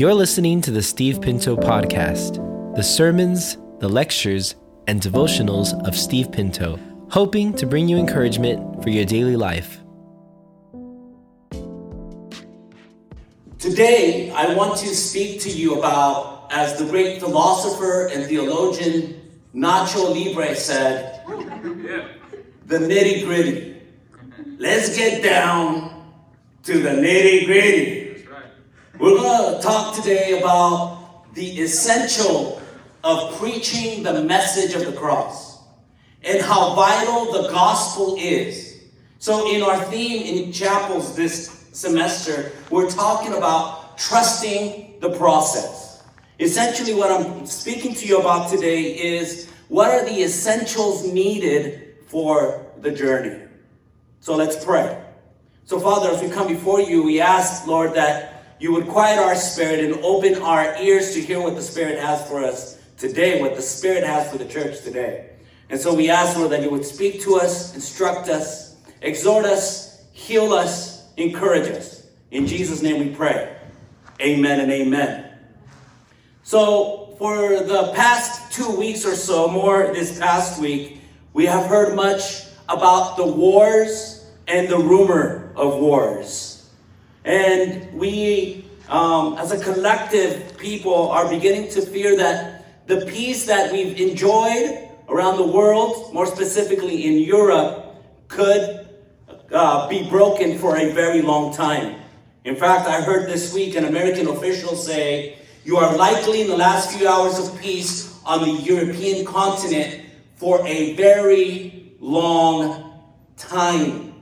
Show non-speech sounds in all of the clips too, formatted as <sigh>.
You're listening to the Steve Pinto Podcast, the sermons, the lectures, and devotionals of Steve Pinto, hoping to bring you encouragement for your daily life. Today, I want to speak to you about, as the great philosopher and theologian Nacho Libre said, the nitty gritty. Let's get down to the nitty gritty. We're going to talk today about the essential of preaching the message of the cross and how vital the gospel is. So, in our theme in chapels this semester, we're talking about trusting the process. Essentially, what I'm speaking to you about today is what are the essentials needed for the journey. So, let's pray. So, Father, as we come before you, we ask, Lord, that you would quiet our spirit and open our ears to hear what the Spirit has for us today, what the Spirit has for the church today. And so we ask, Lord, that you would speak to us, instruct us, exhort us, heal us, encourage us. In Jesus' name we pray. Amen and amen. So, for the past two weeks or so, more this past week, we have heard much about the wars and the rumor of wars. And we, um, as a collective people, are beginning to fear that the peace that we've enjoyed around the world, more specifically in Europe, could uh, be broken for a very long time. In fact, I heard this week an American official say, You are likely in the last few hours of peace on the European continent for a very long time.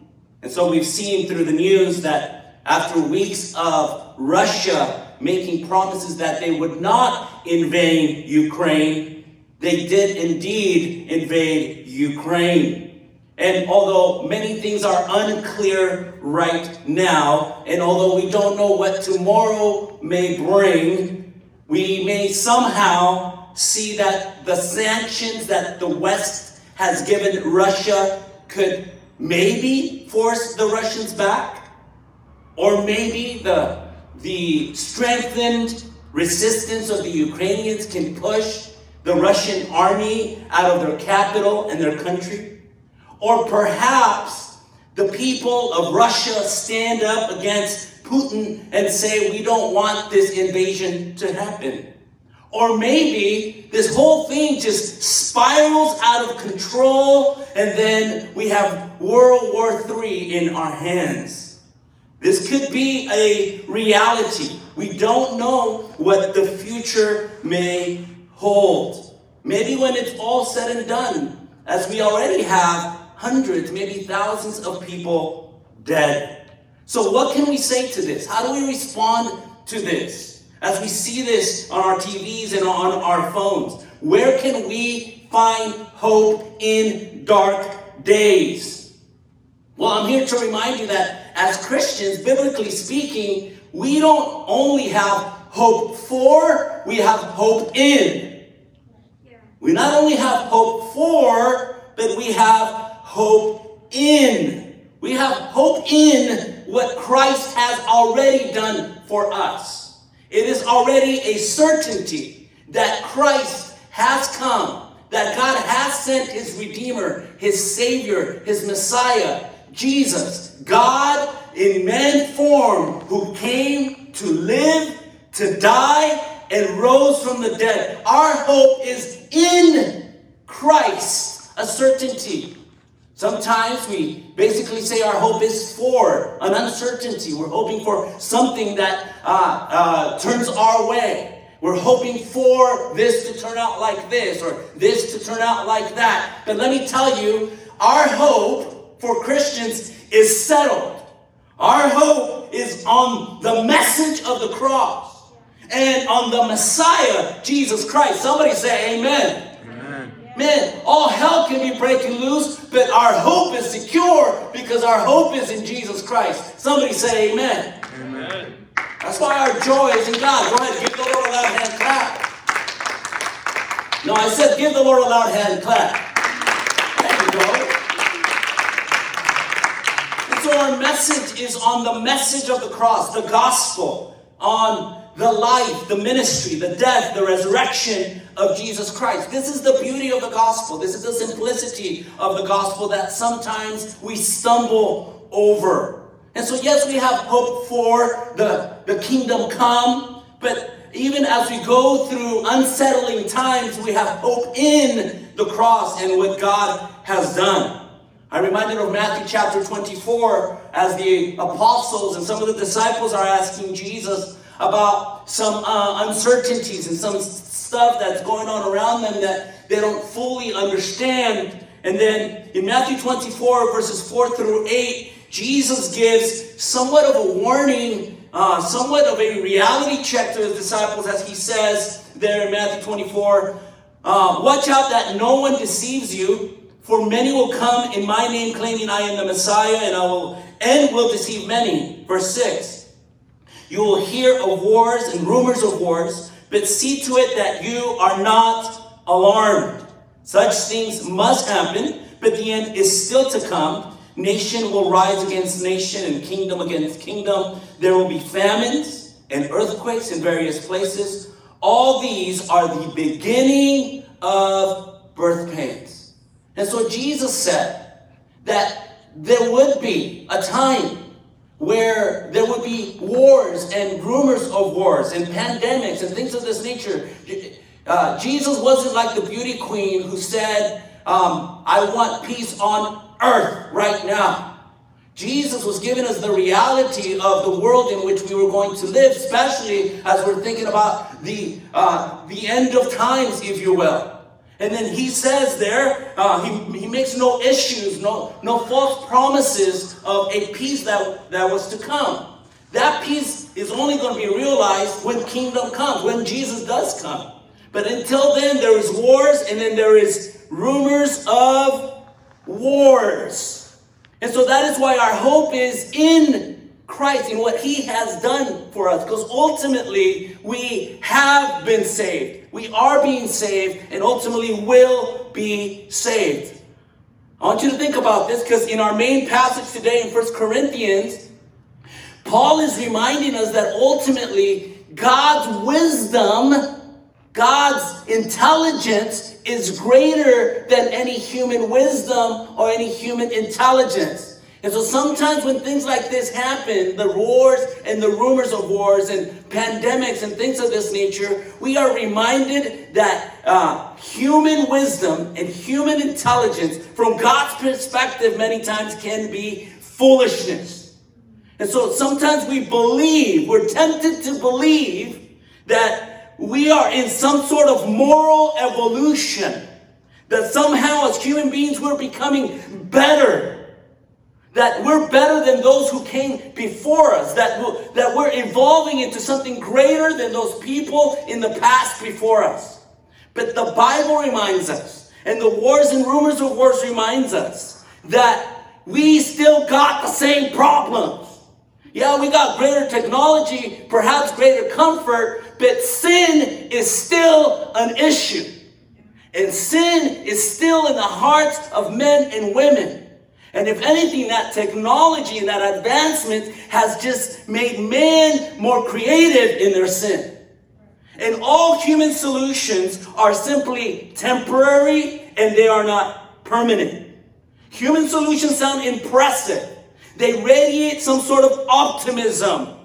And so we've seen through the news that after weeks of Russia making promises that they would not invade Ukraine, they did indeed invade Ukraine. And although many things are unclear right now, and although we don't know what tomorrow may bring, we may somehow see that the sanctions that the West has given Russia could maybe force the Russians back, or maybe the, the strengthened resistance of the Ukrainians can push the Russian army out of their capital and their country. Or perhaps the people of Russia stand up against Putin and say, we don't want this invasion to happen. Or maybe this whole thing just spirals out of control and then we have World War III in our hands. This could be a reality. We don't know what the future may hold. Maybe when it's all said and done, as we already have hundreds, maybe thousands of people dead. So, what can we say to this? How do we respond to this? As we see this on our TVs and on our phones, where can we find hope in dark days? Well, I'm here to remind you that as Christians, biblically speaking, we don't only have hope for, we have hope in. We not only have hope for, but we have hope in. We have hope in what Christ has already done for us. It is already a certainty that Christ has come, that God has sent his Redeemer, his Savior, his Messiah, Jesus, God in man form, who came to live, to die, and rose from the dead. Our hope is in Christ, a certainty. Sometimes we basically say our hope is for an uncertainty. We're hoping for something that uh, uh, turns our way. We're hoping for this to turn out like this or this to turn out like that. But let me tell you, our hope for Christians is settled. Our hope is on the message of the cross and on the Messiah, Jesus Christ. Somebody say amen. Amen. Man, all hell can be breaking loose, but our hope is secure because our hope is in Jesus Christ. Somebody say amen. Amen. That's why our joy is in God. Go ahead, give the Lord a loud hand clap. No, I said give the Lord a loud hand clap. There you go. Our message is on the message of the cross, the gospel, on the life, the ministry, the death, the resurrection of Jesus Christ. This is the beauty of the gospel. This is the simplicity of the gospel that sometimes we stumble over. And so, yes, we have hope for the, the kingdom come, but even as we go through unsettling times, we have hope in the cross and what God has done. I'm reminded of Matthew chapter 24 as the apostles and some of the disciples are asking Jesus about some uh, uncertainties and some stuff that's going on around them that they don't fully understand. And then in Matthew 24, verses 4 through 8, Jesus gives somewhat of a warning uh, somewhat of a reality check to his disciples as he says there in Matthew 24 uh, Watch out that no one deceives you, for many will come in my name claiming I am the Messiah, and I will and will deceive many. Verse 6 You will hear of wars and rumors of wars, but see to it that you are not alarmed. Such things must happen, but the end is still to come. Nation will rise against nation and kingdom against kingdom. There will be famines and earthquakes in various places. All these are the beginning of birth pains. And so Jesus said that there would be a time where there would be wars and rumors of wars and pandemics and things of this nature. Uh, Jesus wasn't like the beauty queen who said, um, I want peace on earth right now. Jesus was giving us the reality of the world in which we were going to live, especially as we're thinking about the, uh, the end of times, if you will. And then he says there, uh, he, he makes no issues, no, no false promises of a peace that, that was to come. That peace is only going to be realized when kingdom comes, when Jesus does come. But until then, there is wars, and then there is rumors of wars. And so that is why our hope is in Christ, in what He has done for us. Because ultimately, we have been saved. We are being saved, and ultimately will be saved. I want you to think about this because in our main passage today in First Corinthians, Paul is reminding us that ultimately God's wisdom God's intelligence is greater than any human wisdom or any human intelligence. And so sometimes when things like this happen, the wars and the rumors of wars and pandemics and things of this nature, we are reminded that uh, human wisdom and human intelligence, from God's perspective, many times can be foolishness. And so sometimes we believe, we're tempted to believe that we are in some sort of moral evolution. That somehow, as human beings, we're becoming better. That we're better than those who came before us. That, that we're evolving into something greater than those people in the past before us. But the Bible reminds us, and the wars and rumors of wars reminds us, that we still got the same problems. Yeah, we got greater technology, perhaps greater comfort, but sin is still an issue. And sin is still in the hearts of men and women. And if anything, that technology and that advancement has just made man more creative in their sin. And all human solutions are simply temporary and they are not permanent. Human solutions sound impressive. They radiate some sort of optimism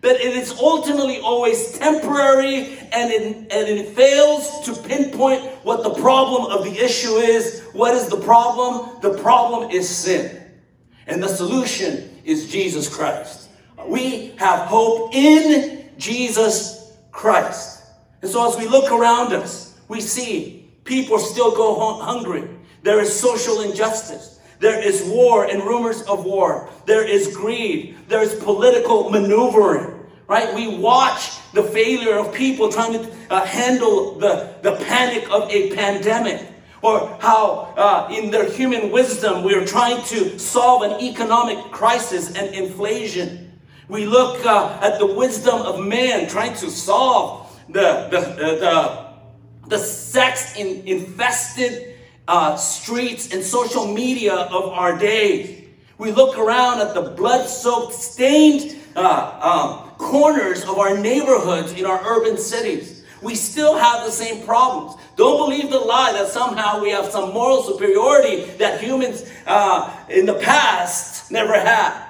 but it is ultimately always temporary and it, and it fails to pinpoint what the problem of the issue is. What is the problem? The problem is sin. And the solution is Jesus Christ. We have hope in Jesus Christ. And so as we look around us, we see people still go hungry. There is social injustice. There is war and rumors of war. There is greed. There is political maneuvering. Right? We watch the failure of people trying to uh, handle the, the panic of a pandemic. Or how, uh, in their human wisdom, we're trying to solve an economic crisis and inflation. We look uh, at the wisdom of man trying to solve the, the, the, the sex in, infested uh, streets and social media of our day. We look around at the blood soaked, stained uh, um, corners of our neighborhoods in our urban cities. We still have the same problems. Don't believe the lie that somehow we have some moral superiority that humans uh, in the past never had.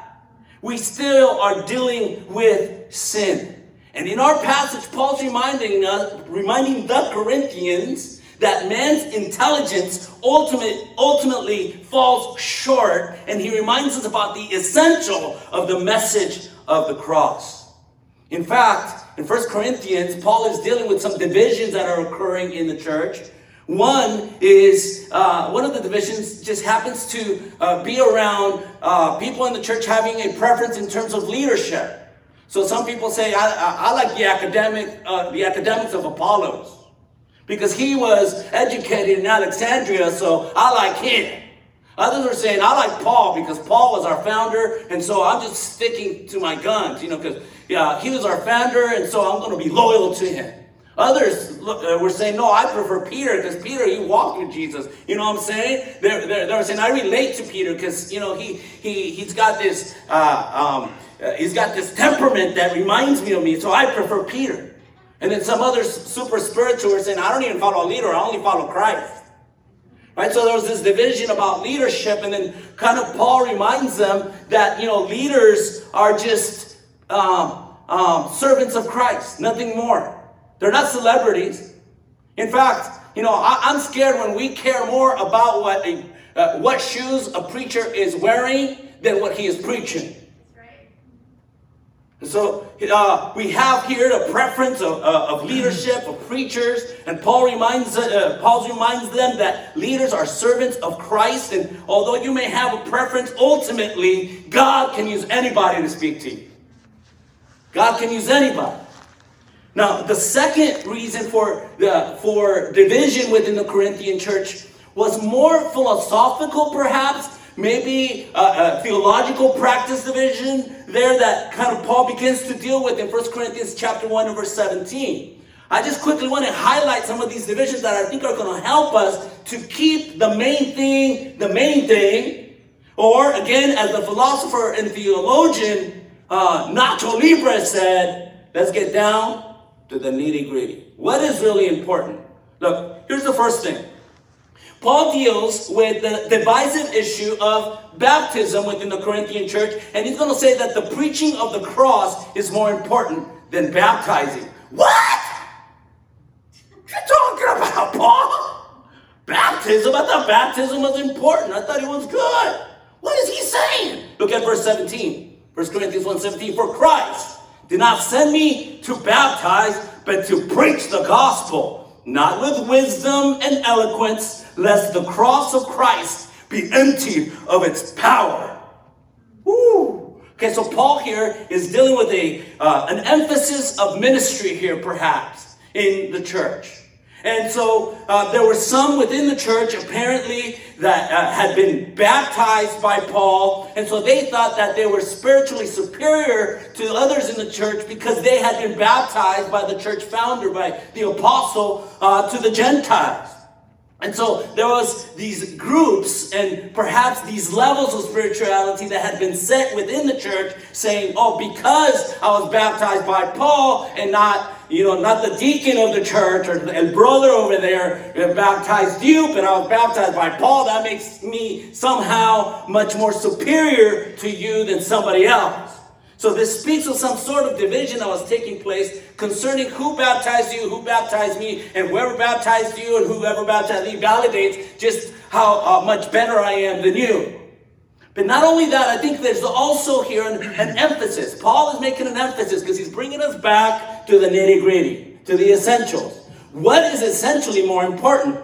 We still are dealing with sin. And in our passage, Paul's reminding us, reminding the Corinthians that man's intelligence ultimate, ultimately falls short, and he reminds us about the essential of the message of the cross. In fact, in 1 Corinthians, Paul is dealing with some divisions that are occurring in the church. One is, uh, one of the divisions just happens to uh, be around uh, people in the church having a preference in terms of leadership. So some people say, I, I, I like the academic, uh, the academics of Apollos because he was educated in Alexandria, so I like him. Others are saying, I like Paul because Paul was our founder, and so I'm just sticking to my guns, you know, because yeah, he was our founder, and so I'm going to be loyal to him. Others uh, were saying, no, I prefer Peter because Peter, he walked with Jesus. You know what I'm saying? They're, they're, they're saying, I relate to Peter because, you know, he, he, he's got this, uh, um, uh, he's got this temperament that reminds me of me, so I prefer Peter. And then some other super spiritual are saying, I don't even follow a leader, I only follow Christ. Right? So there was this division about leadership, and then kind of Paul reminds them that, you know, leaders are just um, um, servants of Christ, nothing more. They're not celebrities. In fact, you know, I, am scared when we care more about what, a, uh, what shoes a preacher is wearing than what he is preaching. So uh, we have here the preference of, uh, of leadership of preachers, and Paul reminds uh, Paul reminds them that leaders are servants of Christ, and although you may have a preference, ultimately God can use anybody to speak to you. God can use anybody. Now, the second reason for the for division within the Corinthian church was more philosophical, perhaps, maybe a, a, theological practice division there that kind of Paul begins to deal with in 1 Corinthians chapter 1 and verse 17. I just quickly want to highlight some of these divisions that I think are going to help us to keep the main thing the main thing. Or again, as the philosopher and theologian uh, Nacho Libre said, let's get down to the nitty gritty. What is really important? Look, here's the first thing Paul deals with the divisive issue of baptism within the Corinthian church, and he's going to say that the preaching of the cross is more important than baptizing. What? What you talking about, Paul? Baptism? I thought baptism was important. I thought it was good. What is he saying? Look at verse 17. 1 Corinthians 1 17. For Christ did not send me to baptize, but to preach the gospel, not with wisdom and eloquence lest the cross of Christ be emptied of its power. Woo. Okay, so Paul here is dealing with a uh, an emphasis of ministry here, perhaps in the church. And so uh, there were some within the church apparently that uh, had been baptized by Paul. And so they thought that they were spiritually superior to others in the church because they had been baptized by the church founder, by the apostle, uh, to the Gentiles. And so there was these groups and perhaps these levels of spirituality that had been set within the church saying, oh, because I was baptized by Paul and not, you know, not the deacon of the church or the brother over there baptized you, but I was baptized by Paul, that makes me somehow much more superior to you than somebody else. So this speaks of some sort of division that was taking place concerning who baptized you, who baptized me, and whoever baptized you and whoever baptized me validates just how uh, much better I am than you. But not only that, I think there's also here an, an emphasis. Paul is making an emphasis because he's bringing us back to the nitty gritty, to the essentials. What is essentially more important,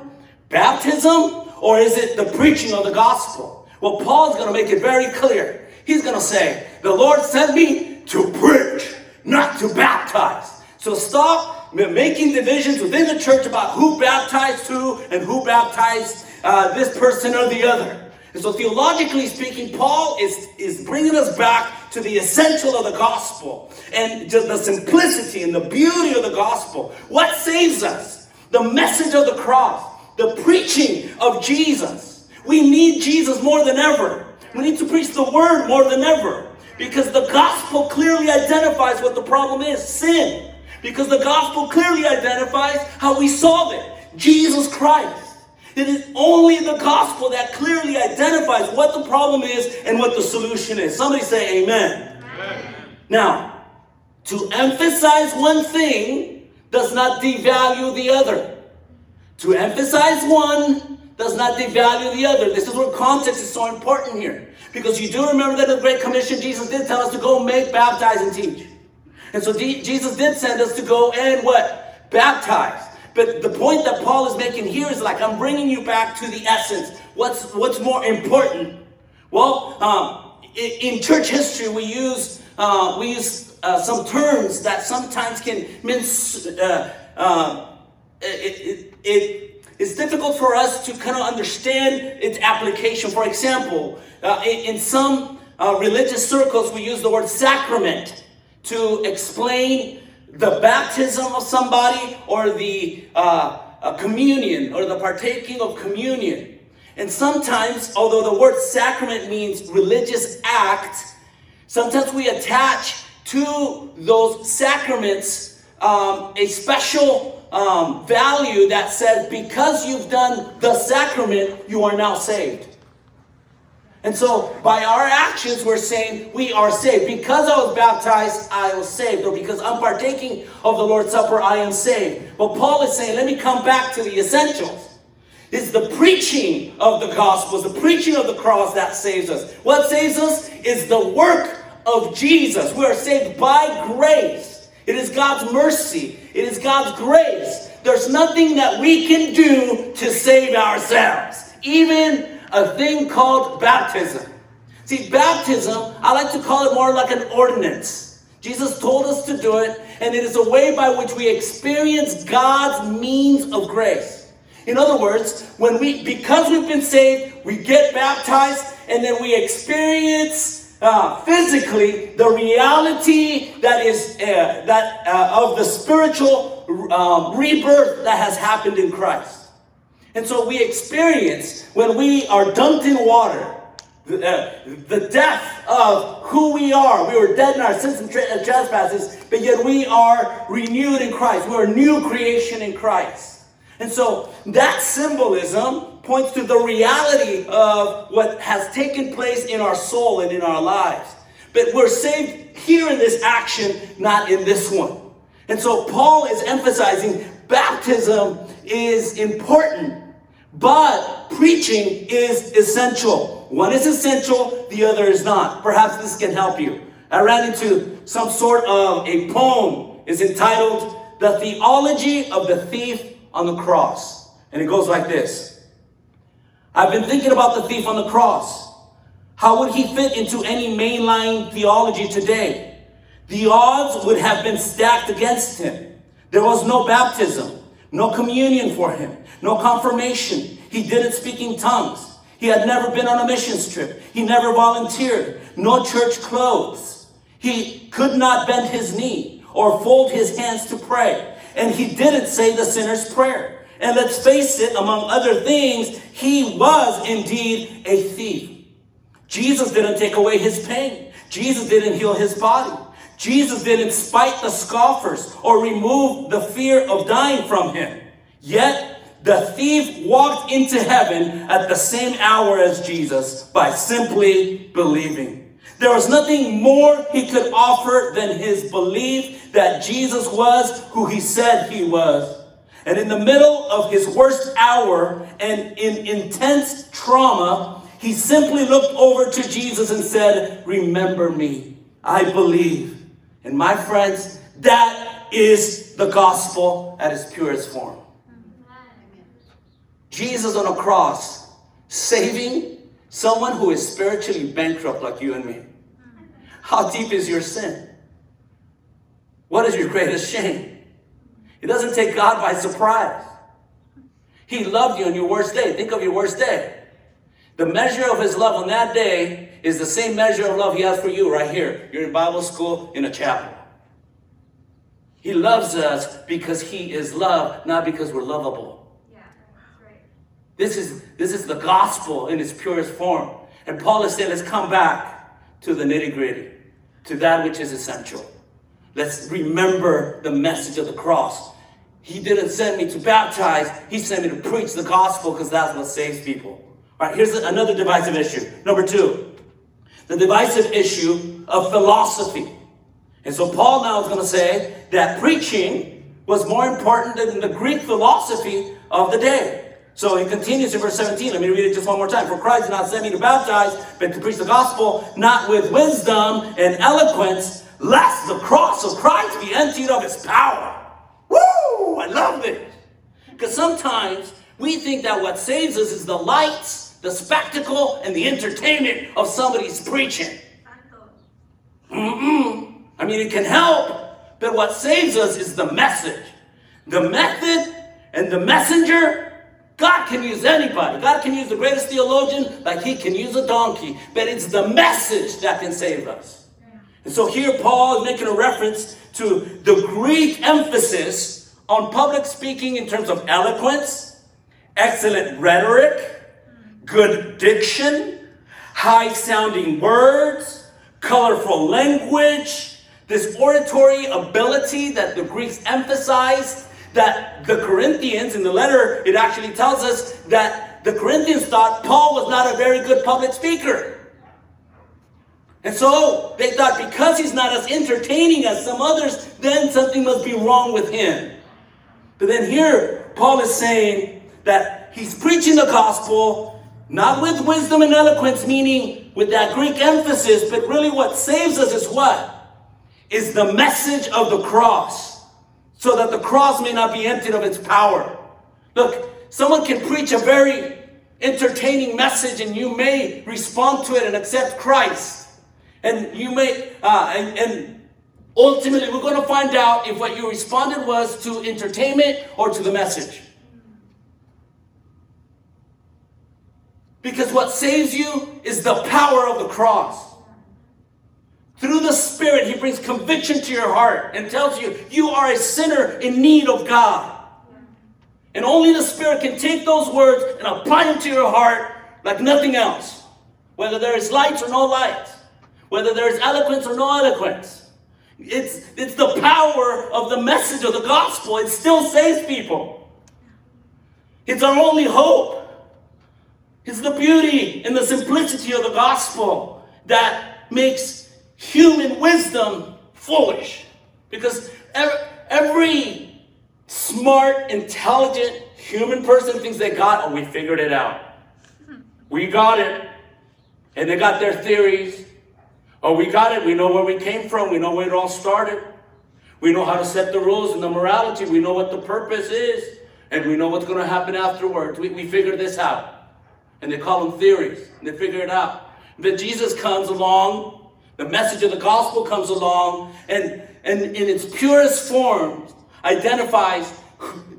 baptism or is it the preaching of the gospel? Well, Paul's going to make it very clear. He's going to say, The Lord sent me to preach, not to baptize. So stop making divisions within the church about who baptized who and who baptized uh, this person or the other. And so, theologically speaking, Paul is, is bringing us back to the essential of the gospel and just the simplicity and the beauty of the gospel. What saves us? The message of the cross, the preaching of Jesus. We need Jesus more than ever. We need to preach the word more than ever. Because the gospel clearly identifies what the problem is sin. Because the gospel clearly identifies how we solve it Jesus Christ. It is only the gospel that clearly identifies what the problem is and what the solution is. Somebody say amen. amen. Now, to emphasize one thing does not devalue the other. To emphasize one does not devalue the other. This is where context is so important here. Because you do remember that the Great Commission, Jesus did tell us to go make, baptize, and teach. And so Jesus did send us to go and what? Baptize. But the point that Paul is making here is like, I'm bringing you back to the essence. What's, what's more important? Well, um, in, in, church history, we use, uh, we use uh, some terms that sometimes can mean, uh, uh, it, it, it, it's difficult for us to kind of understand its application. For example, uh, in, in, some uh, religious circles, we use the word sacrament to explain the baptism of somebody or the uh, communion or the partaking of communion. And sometimes, although the word sacrament means religious act, sometimes we attach to those sacraments um, a special um, value that says because you've done the sacrament, you are now saved. And so, by our actions, we're saying we are saved. Because I was baptized, I was saved. Or because I'm partaking of the Lord's Supper, I am saved. But Paul is saying, let me come back to the essentials. It's the preaching of the gospel, the preaching of the cross that saves us. What saves us is the work of Jesus. We are saved by grace. It is God's mercy, it is God's grace. There's nothing that we can do to save ourselves. Even a thing called baptism. See, baptism, I like to call it more like an ordinance. Jesus told us to do it, and it is a way by which we experience God's means of grace. In other words, when we, because we've been saved, we get baptized, and then we experience uh, physically the reality that is uh, that uh, of the spiritual um, rebirth that has happened in Christ. And so we experience when we are dunked in water the, uh, the death of who we are. We were dead in our sins and tra- trespasses, but yet we are renewed in Christ. We're a new creation in Christ. And so that symbolism points to the reality of what has taken place in our soul and in our lives. But we're saved here in this action, not in this one. And so Paul is emphasizing baptism is important but preaching is essential. One is essential, the other is not. Perhaps this can help you. I ran into some sort of a poem. It's entitled The Theology of the Thief on the Cross. And it goes like this. I've been thinking about the thief on the cross. How would he fit into any mainline theology today? The odds would have been stacked against him. There was no baptism, no communion for him, no confirmation. He didn't speak in tongues. He had never been on a mission trip. He never volunteered. No church clothes. He could not bend his knee or fold his hands to pray. And he didn't say the sinner's prayer. And let's face it, among other things, he was indeed a thief. Jesus didn't take away his pain. Jesus didn't heal his body. Jesus didn't spite the scoffers or remove the fear of dying from him. Yet the thief walked into heaven at the same hour as Jesus by simply believing. There was nothing more he could offer than his belief that Jesus was who he said he was. And in the middle of his worst hour and in intense trauma, he simply looked over to Jesus and said, Remember me. I believe. And my friends, that is the gospel at its purest form. Jesus on a cross, saving someone who is spiritually bankrupt like you and me. How deep is your sin? What is your greatest shame? It doesn't take God by surprise. He loved you on your worst day. Think of your worst day. The measure of his love on that day is the same measure of love he has for you right here. You're in Bible school in a chapel. He loves us because he is love, not because we're lovable. This is, this is the gospel in its purest form. And Paul is saying, let's come back to the nitty gritty. to that which is essential. Let's remember the message of the cross. He didn't send me to baptize, He sent me to preach the gospel because that's what saves people. All right, here's another divisive issue. Number two, the divisive issue of philosophy. And so Paul now is going to say that preaching was more important than the Greek philosophy of the day. So he continues in verse 17. Let me read it just one more time. For Christ did not send me to baptize, but to preach the gospel, not with wisdom and eloquence, lest the cross of Christ be emptied of its power. Woo! I love this. Because sometimes we think that what saves us is the lights, the spectacle, and the entertainment of somebody's preaching. Mm-mm. I mean, it can help, but what saves us is the message. The method and the messenger, God can use anybody. God can use the greatest theologian like he can use a donkey, but it's the message that can save us. And so here Paul is making a reference to the Greek emphasis on public speaking in terms of eloquence, excellent rhetoric, good diction, high sounding words, colorful language, this oratory ability that the Greeks emphasized, that the Corinthians, in the letter, it actually tells us that the Corinthians thought Paul was not a very good public speaker. And so they thought because he's not as entertaining as some others, then something must be wrong with him. But then here, Paul is saying that he's preaching the gospel, not with wisdom and eloquence, meaning with that Greek emphasis, but really what saves us is what? Is the message of the cross, so that the cross may not be emptied of its power. Look, someone can preach a very entertaining message and you may respond to it and accept Christ. And you may, uh, and, and ultimately, we're going to find out if what you responded was to entertainment or to the message. Because what saves you is the power of the cross. Through the Spirit, He brings conviction to your heart and tells you you are a sinner in need of God. And only the Spirit can take those words and apply them to your heart like nothing else, whether there is light or no light, whether there's eloquence or no eloquence. It's, it's the power of the message of the gospel. It still saves people. It's our only hope. It's the beauty and the simplicity of the gospel that makes human wisdom foolish. Because every, smart, intelligent human person thinks they got, oh, we figured it out. We got it. And they got their theories Oh, we got it. We know where we came from. We know where it all started. We know how to set the rules and the morality. We know what the purpose is. And we know what's going to happen afterwards. We, we figured this out. And they call them theories. And they figure it out. But Jesus comes along. The message of the gospel comes along. And, and in its purest form identifies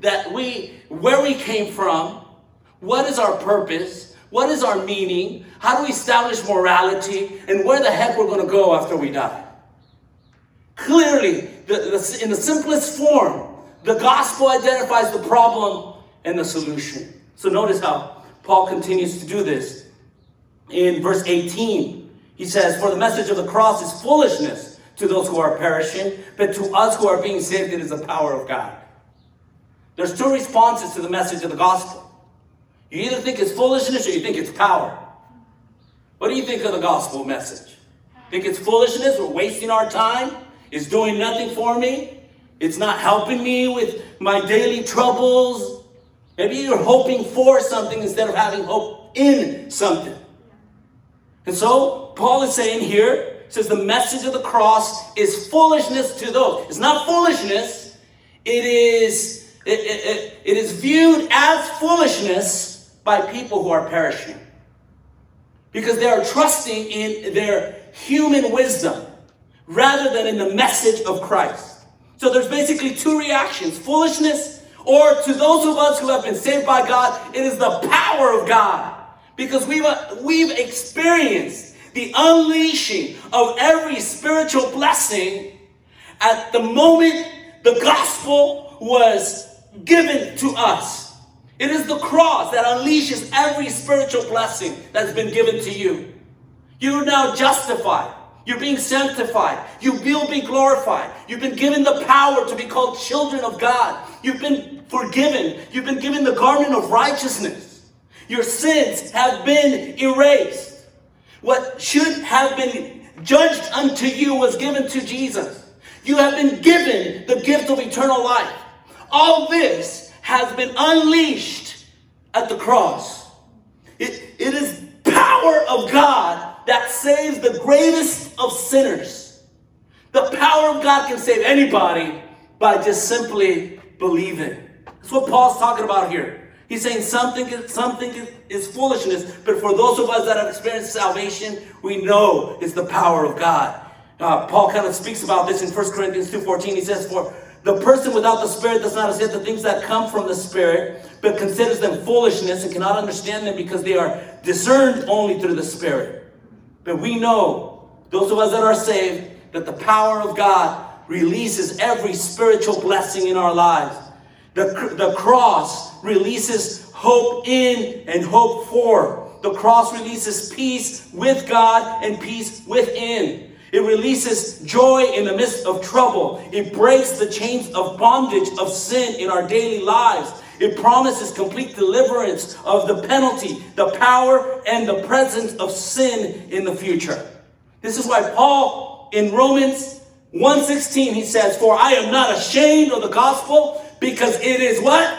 that we, where we came from, what is our purpose, what is our meaning? How do we establish morality? And where the heck we're going to go after we die? Clearly, the, the, in the simplest form, the gospel identifies the problem and the solution. So notice how Paul continues to do this. In verse 18, he says, For the message of the cross is foolishness to those who are perishing, but to us who are being saved, it is the power of God. There's two responses to the message of the gospel. You either think it's foolishness or you think it's power. What do you think of the gospel message? Think it's foolishness? We're wasting our time? It's doing nothing for me? It's not helping me with my daily troubles? Maybe you're hoping for something instead of having hope in something. And so, Paul is saying here, says the message of the cross is foolishness to those. It's not foolishness, it is, it, it, it, it is viewed as foolishness by people who are perishing. Because they are trusting in their human wisdom rather than in the message of Christ. So there's basically two reactions foolishness, or to those of us who have been saved by God, it is the power of God. Because we've, we've experienced the unleashing of every spiritual blessing at the moment the gospel was given to us. It is the cross that unleashes every spiritual blessing that's been given to you. You're now justified. You're being sanctified. You will be glorified. You've been given the power to be called children of God. You've been forgiven. You've been given the garment of righteousness. Your sins have been erased. What should have been judged unto you was given to Jesus. You have been given the gift of eternal life. All this has been unleashed at the cross. It, it is power of God that saves the greatest of sinners. The power of God can save anybody by just simply believing. That's what Paul's talking about here. He's saying something, something is foolishness, but for those of us that have experienced salvation, we know it's the power of God. Uh, Paul kind of speaks about this in 1 Corinthians 2.14. He says, For the person without the Spirit does not accept the things that come from the Spirit, but considers them foolishness and cannot understand them because they are discerned only through the Spirit. But we know, those of us that are saved, that the power of God releases every spiritual blessing in our lives. The, the cross releases hope in and hope for. The cross releases peace with God and peace within. It releases joy in the midst of trouble. It breaks the chains of bondage of sin in our daily lives. It promises complete deliverance of the penalty, the power, and the presence of sin in the future. This is why Paul in Romans 1:16 he says, "For I am not ashamed of the gospel, because it is what?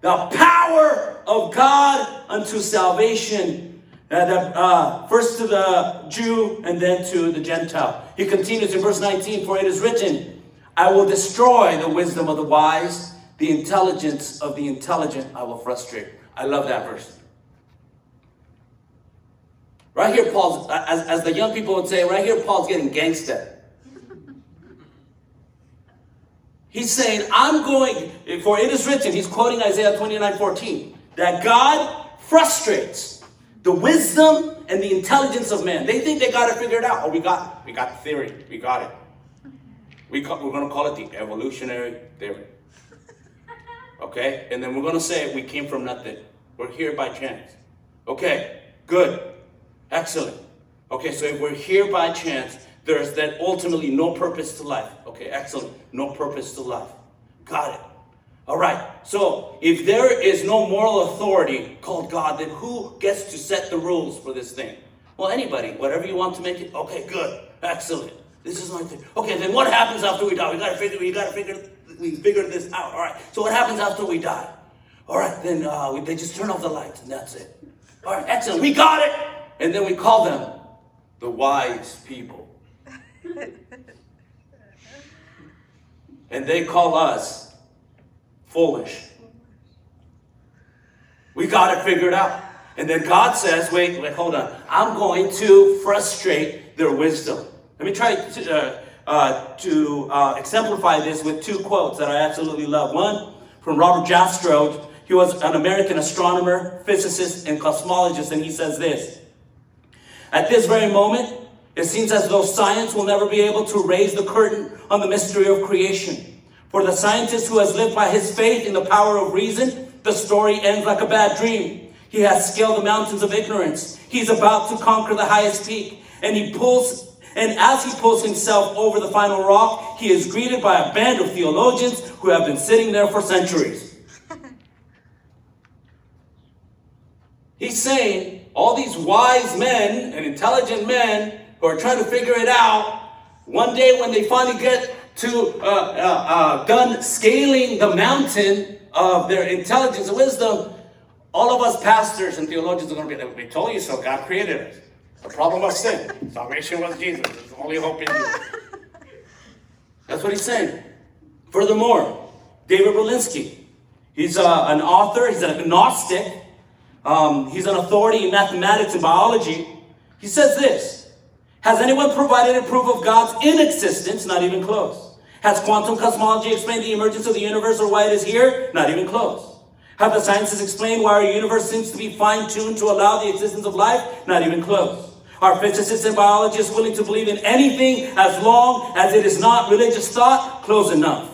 The power of God unto salvation uh, the, uh, first to the Jew and then to the Gentile. He continues in verse 19 For it is written, I will destroy the wisdom of the wise, the intelligence of the intelligent I will frustrate. I love that verse. Right here, Paul's, as, as the young people would say, right here, Paul's getting gangster. He's saying, I'm going, for it is written, he's quoting Isaiah 29 14, that God frustrates the wisdom and the intelligence of man. They think they got it figured out. Oh, we got we got the theory. We got it. We call, we're going to call it the evolutionary theory. Okay? And then we're going to say we came from nothing. We're here by chance. Okay, good. Excellent. Okay, so if we're here by chance, there's then ultimately no purpose to life. Okay, excellent. No purpose to life. Got it. All right, so if there is no moral authority called God, then who gets to set the rules for this thing? Well, anybody, whatever you want to make it. Okay, good, excellent. This is my thing. Okay, then what happens after we die? We gotta figure. We gotta figure. We figure this out. All right. So what happens after we die? All right, then uh, we, they just turn off the lights and that's it. All right, excellent. We got it. And then we call them the wise people. And they call us foolish. We got it figured out. And then God says, wait, wait, hold on. I'm going to frustrate their wisdom. Let me try to, uh, uh, to uh, exemplify this with two quotes that I absolutely love. One from Robert Jastrow. He was an American astronomer, physicist, and cosmologist, and he says this At this very moment, it seems as though science will never be able to raise the curtain on the mystery of creation. For the scientist who has lived by his faith in the power of reason, the story ends like a bad dream. He has scaled the mountains of ignorance. He's about to conquer the highest peak. And he pulls, and as he pulls himself over the final rock, he is greeted by a band of theologians who have been sitting there for centuries. <laughs> He's saying all these wise men and intelligent men are trying to figure it out, one day when they finally get to uh, uh, uh, done scaling the mountain of their intelligence and wisdom, all of us pastors and theologians are going to be like, we told you so, God created us. The problem was sin. Salvation was Jesus. There's only hope in you. <laughs> That's what he's saying. Furthermore, David Berlinski, he's uh, an author, he's an agnostic, um, he's an authority in mathematics and biology. He says this Has anyone provided a proof of God's inexistence? Not even close. Has quantum cosmology explained the emergence of the universe or why it is here? Not even close. Have the sciences explained why our universe seems to be fine-tuned to allow the existence of life? Not even close. Are physicists and biologists willing to believe in anything as long as it is not religious thought? Close enough.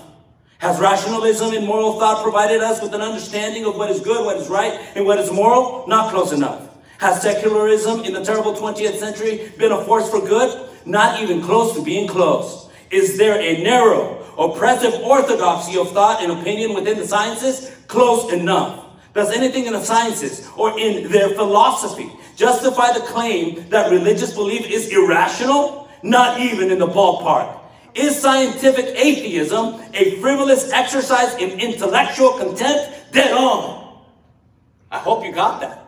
Has rationalism and moral thought provided us with an understanding of what is good, what is right, and what is moral? Not close enough. Has secularism in the terrible 20th century been a force for good? not even close to being close. Is there a narrow, oppressive orthodoxy of thought and opinion within the sciences? Close enough. Does anything in the sciences or in their philosophy justify the claim that religious belief is irrational? Not even in the ballpark. Is scientific atheism a frivolous exercise in intellectual contempt? Dead on. I hope you got that.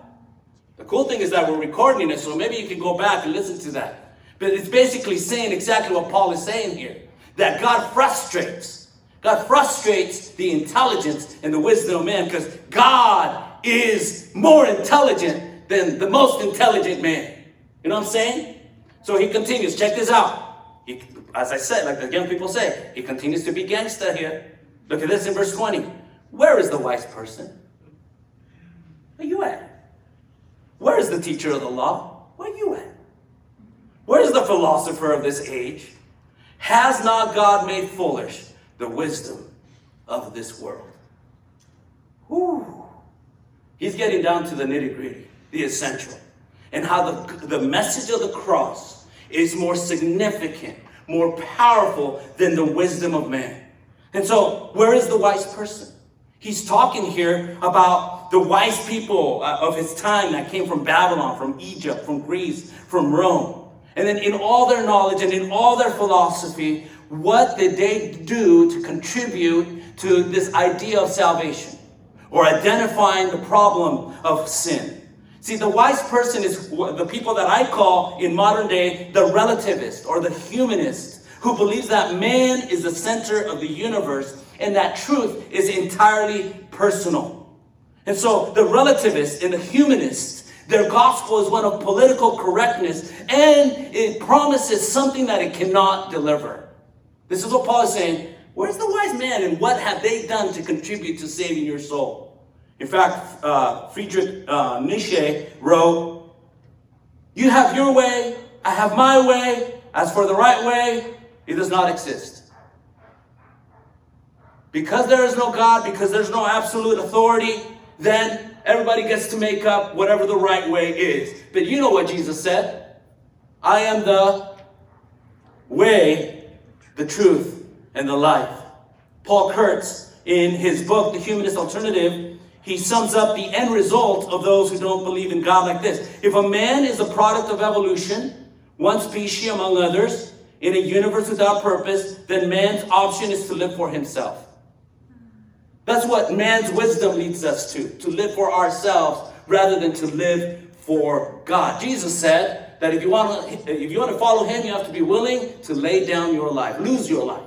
The cool thing is that we're recording it, so maybe you can go back and listen to that. But it's basically saying exactly what Paul is saying here that God frustrates. God frustrates the intelligence and the wisdom of man because God is more intelligent than the most intelligent man. You know what I'm saying? So he continues. Check this out. He, as I said, like the young people say, he continues to be gangster here. Look at this in verse 20. Where is the wise person? Where you at? Where is the teacher of the law? Where you at? Where is the philosopher of this age? Has not God made foolish the wisdom of this world? Whew. He's getting down to the nitty gritty, the essential, and how the, the message of the cross is more significant, more powerful than the wisdom of man. And so, where is the wise person? He's talking here about the wise people uh, of his time that came from Babylon, from Egypt, from Greece, from Rome. And then, in all their knowledge and in all their philosophy, what did they do to contribute to this idea of salvation or identifying the problem of sin? See, the wise person is the people that I call in modern day the relativist or the humanist who believes that man is the center of the universe and that truth is entirely personal. And so the relativists and the humanists, their gospel is one of political correctness and it promises something that it cannot deliver. This is what Paul is saying. Where's the wise man and what have they done to contribute to saving your soul? In fact, uh, Friedrich uh, Nietzsche wrote, You have your way, I have my way. As for the right way, it does not exist. Because there is no God, because there's no absolute authority, then everybody gets to make up whatever the right way is. But you know what Jesus said I am the way, the truth, and the life. Paul Kurtz, in his book, The Humanist Alternative, he sums up the end result of those who don't believe in God like this. If a man is a product of evolution, one species among others, in a universe without purpose, then man's option is to live for himself. That's what man's wisdom leads us to, to live for ourselves rather than to live for God. Jesus said that if you want to, if you want to follow him, you have to be willing to lay down your life, lose your life.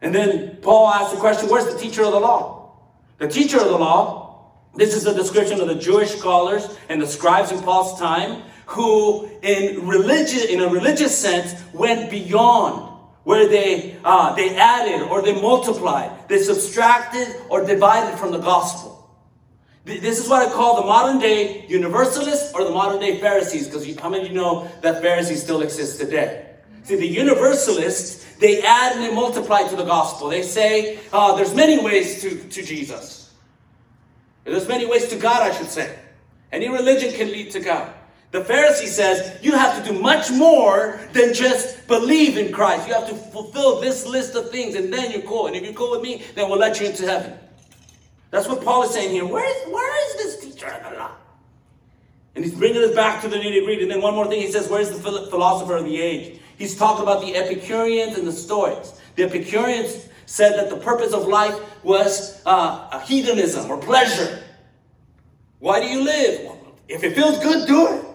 And then Paul asked the question, where's the teacher of the law? The teacher of the law, this is a description of the Jewish scholars and the scribes in Paul's time, who in religion, in a religious sense, went beyond where they uh, they added or they multiplied, they subtracted or divided from the gospel. This is what I call the modern day universalists or the modern day Pharisees, because how many of you know that Pharisees still exist today? See, the universalists, they add and they multiply to the gospel. They say uh, there's many ways to, to Jesus. There's many ways to God, I should say. Any religion can lead to God. The Pharisee says you have to do much more than just believe in Christ. You have to fulfill this list of things and then you're cool. And if you're cool with me, then we'll let you into heaven. That's what Paul is saying here. Where is, where is this teacher of the law? And he's bringing us back to the nitty gritty. And then one more thing he says, where's the philosopher of the age? He's talking about the Epicureans and the Stoics. The Epicureans said that the purpose of life was uh, hedonism or pleasure. Why do you live? If it feels good, do it.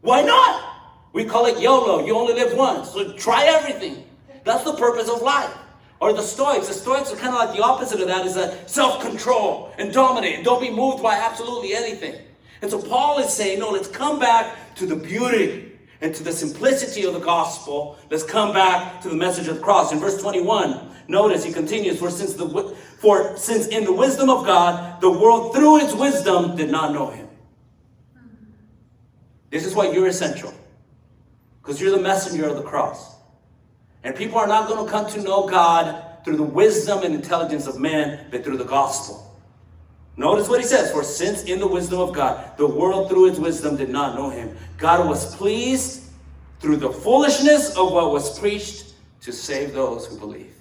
Why not? We call it YOLO. You only live once. So try everything. That's the purpose of life. Or the Stoics. The Stoics are kind of like the opposite of that is that self-control and dominate. and Don't be moved by absolutely anything. And so Paul is saying, no, let's come back to the beauty and to the simplicity of the gospel, let's come back to the message of the cross. In verse 21, notice he continues, for since the for since in the wisdom of God, the world through its wisdom did not know him. This is why you're essential. Because you're the messenger of the cross. And people are not going to come to know God through the wisdom and intelligence of man, but through the gospel. Notice what he says For since in the wisdom of God, the world through its wisdom did not know him, God was pleased through the foolishness of what was preached to save those who believe.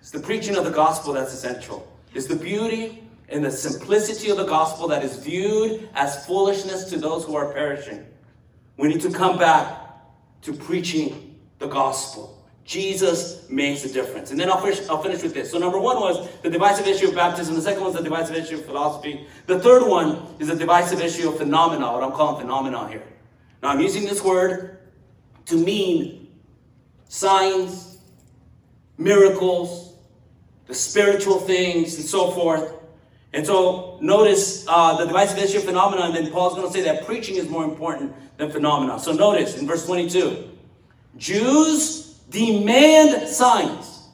It's the preaching of the gospel that's essential. It's the beauty and the simplicity of the gospel that is viewed as foolishness to those who are perishing. We need to come back to preaching the gospel. Jesus makes a difference. And then I'll finish, I'll finish with this. So, number one was the divisive issue of baptism. The second one is the divisive issue of philosophy. The third one is the divisive issue of phenomena, what I'm calling phenomena here. Now, I'm using this word to mean signs, miracles, the spiritual things, and so forth. And so, notice uh, the divisive phenomena, and then Paul's going to say that preaching is more important than phenomena. So, notice in verse 22 Jews demand signs,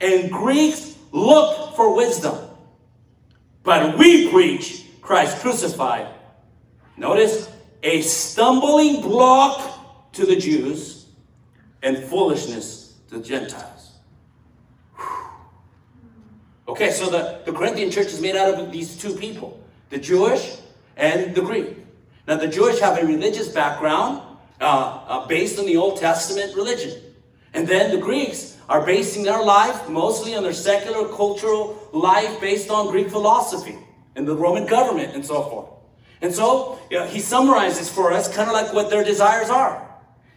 and Greeks look for wisdom. But we preach Christ crucified. Notice a stumbling block to the Jews and foolishness to the Gentiles. Okay, so the, the Corinthian church is made out of these two people the Jewish and the Greek. Now, the Jewish have a religious background uh, uh, based on the Old Testament religion. And then the Greeks are basing their life mostly on their secular cultural life based on Greek philosophy and the Roman government and so forth. And so you know, he summarizes for us kind of like what their desires are.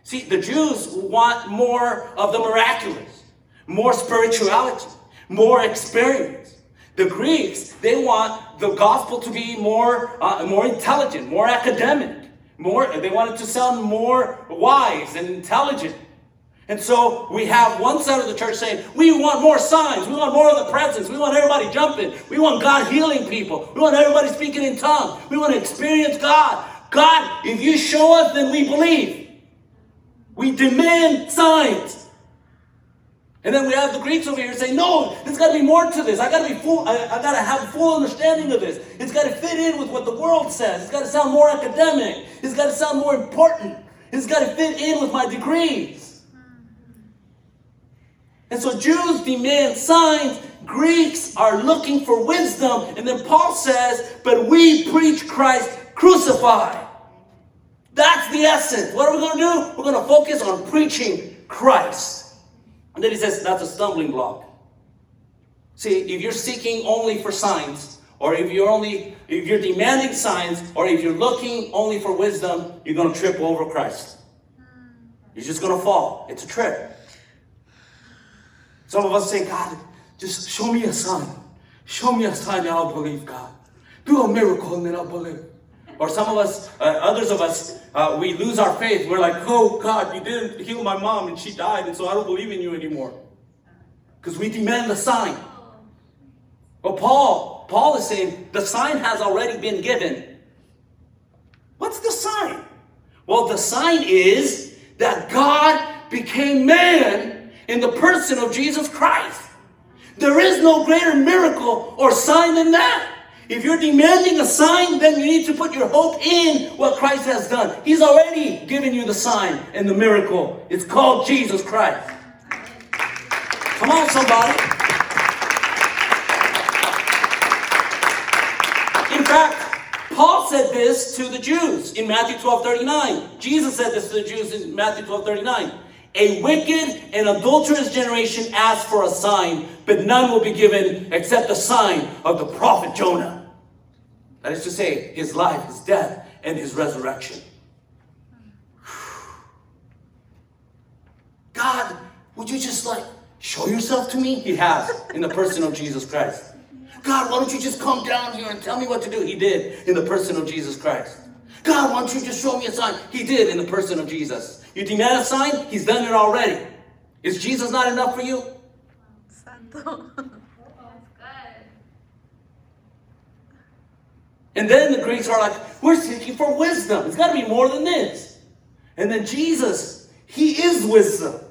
See, the Jews want more of the miraculous, more spirituality, more experience. The Greeks, they want the gospel to be more, uh, more intelligent, more academic, more, they want it to sound more wise and intelligent. And so we have one side of the church saying, we want more signs, we want more of the presence, we want everybody jumping, we want God healing people, we want everybody speaking in tongues, we want to experience God. God, if you show us, then we believe. We demand signs. And then we have the Greeks over here saying, no, there's got to be more to this. I got to be full, I, I got to have full understanding of this. It's got to fit in with what the world says. It's got to sound more academic. It's got to sound more important. It's got to fit in with my degrees. And so Jews demand signs, Greeks are looking for wisdom. And then Paul says, But we preach Christ crucified. That's the essence. What are we going to do? We're going to focus on preaching Christ. And then he says, That's a stumbling block. See, if you're seeking only for signs, or if you're only if you're demanding signs, or if you're looking only for wisdom, you're going to trip over Christ. You're just going to fall. It's a trip. Some of us say, God, just show me a sign. Show me a sign and I'll believe God. Do a miracle and then I'll believe. Or some of us, uh, others of us, uh, we lose our faith. We're like, oh God, you didn't heal my mom and she died, and so I don't believe in you anymore. Because we demand the sign. But Paul, Paul is saying the sign has already been given. What's the sign? Well, the sign is that God became man in the person of Jesus Christ. There is no greater miracle or sign than that. If you're demanding a sign, then you need to put your hope in what Christ has done. He's already given you the sign and the miracle. It's called Jesus Christ. Come on, somebody. In fact, Paul said this to the Jews in Matthew 12 39. Jesus said this to the Jews in Matthew 12 39. A wicked and adulterous generation asks for a sign, but none will be given except the sign of the prophet Jonah. That is to say, his life, his death, and his resurrection. God, would you just like show yourself to me? He has in the person of Jesus Christ. God, why don't you just come down here and tell me what to do? He did in the person of Jesus Christ. God, why don't you just show me a sign? He did in the person of Jesus. You demand a sign, he's done it already. Is Jesus not enough for you? Santo. <laughs> And then the Greeks are like, we're seeking for wisdom. It's got to be more than this. And then Jesus, he is wisdom.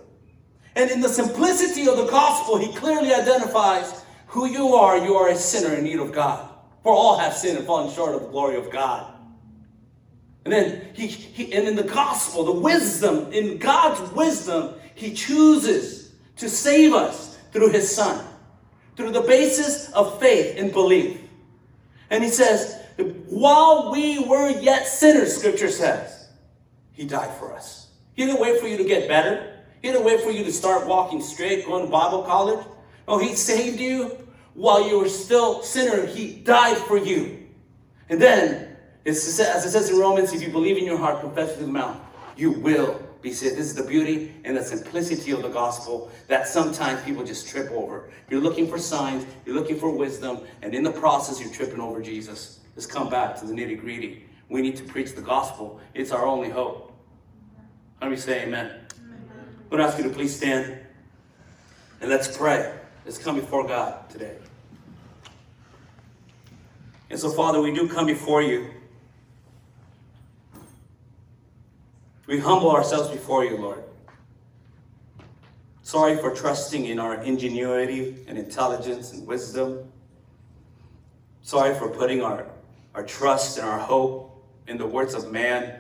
And in the simplicity of the gospel, he clearly identifies who you are. You are a sinner in need of God. For all have sinned and fallen short of the glory of God. And then he, he and in the gospel, the wisdom, in God's wisdom, he chooses to save us through his son, through the basis of faith and belief. And he says, while we were yet sinners, scripture says, He died for us. He didn't wait for you to get better. He didn't wait for you to start walking straight, going to Bible college. No, He saved you while you were still sinner. He died for you. And then, as it says in Romans, if you believe in your heart, confess with your mouth, you will be saved. This is the beauty and the simplicity of the gospel that sometimes people just trip over. You're looking for signs, you're looking for wisdom, and in the process, you're tripping over Jesus. Let's come back to the nitty gritty. We need to preach the gospel, it's our only hope. Let me say amen. amen. I'm going to ask you to please stand and let's pray. Let's come before God today. And so, Father, we do come before you. We humble ourselves before you, Lord. Sorry for trusting in our ingenuity and intelligence and wisdom. Sorry for putting our, our trust and our hope in the words of man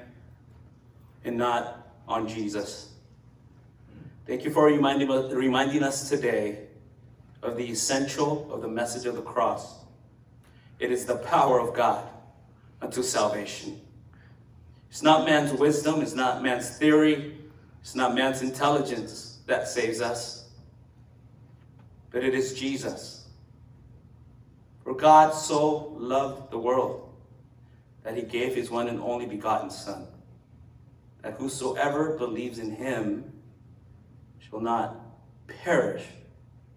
and not on Jesus. Thank you for reminding, reminding us today of the essential of the message of the cross. It is the power of God unto salvation. It's not man's wisdom, it's not man's theory, it's not man's intelligence that saves us, but it is Jesus. For God so loved the world that he gave his one and only begotten Son, that whosoever believes in him shall not perish,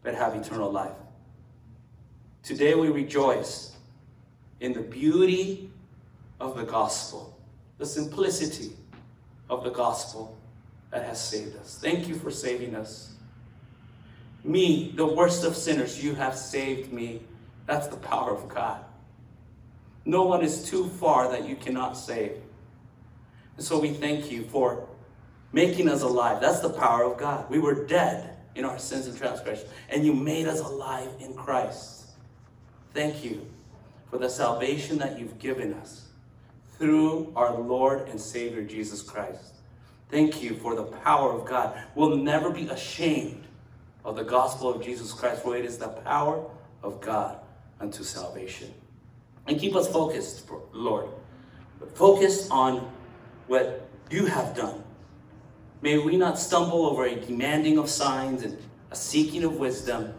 but have eternal life. Today we rejoice in the beauty of the gospel the simplicity of the gospel that has saved us. Thank you for saving us. Me, the worst of sinners, you have saved me. That's the power of God. No one is too far that you cannot save. And so we thank you for making us alive. That's the power of God. We were dead in our sins and transgressions, and you made us alive in Christ. Thank you for the salvation that you've given us through our Lord and Savior Jesus Christ. Thank you for the power of God. We'll never be ashamed of the gospel of Jesus Christ, for it is the power of God unto salvation. And keep us focused, Lord. Focused on what you have done. May we not stumble over a demanding of signs and a seeking of wisdom,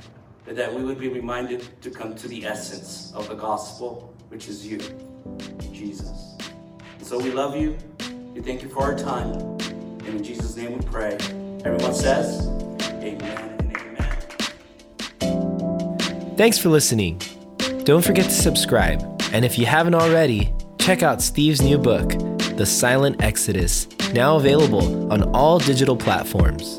but that we would be reminded to come to the essence of the gospel, which is you, Jesus. So we love you. We thank you for our time. And in Jesus' name we pray. Everyone says, Amen and amen. Thanks for listening. Don't forget to subscribe. And if you haven't already, check out Steve's new book, The Silent Exodus, now available on all digital platforms.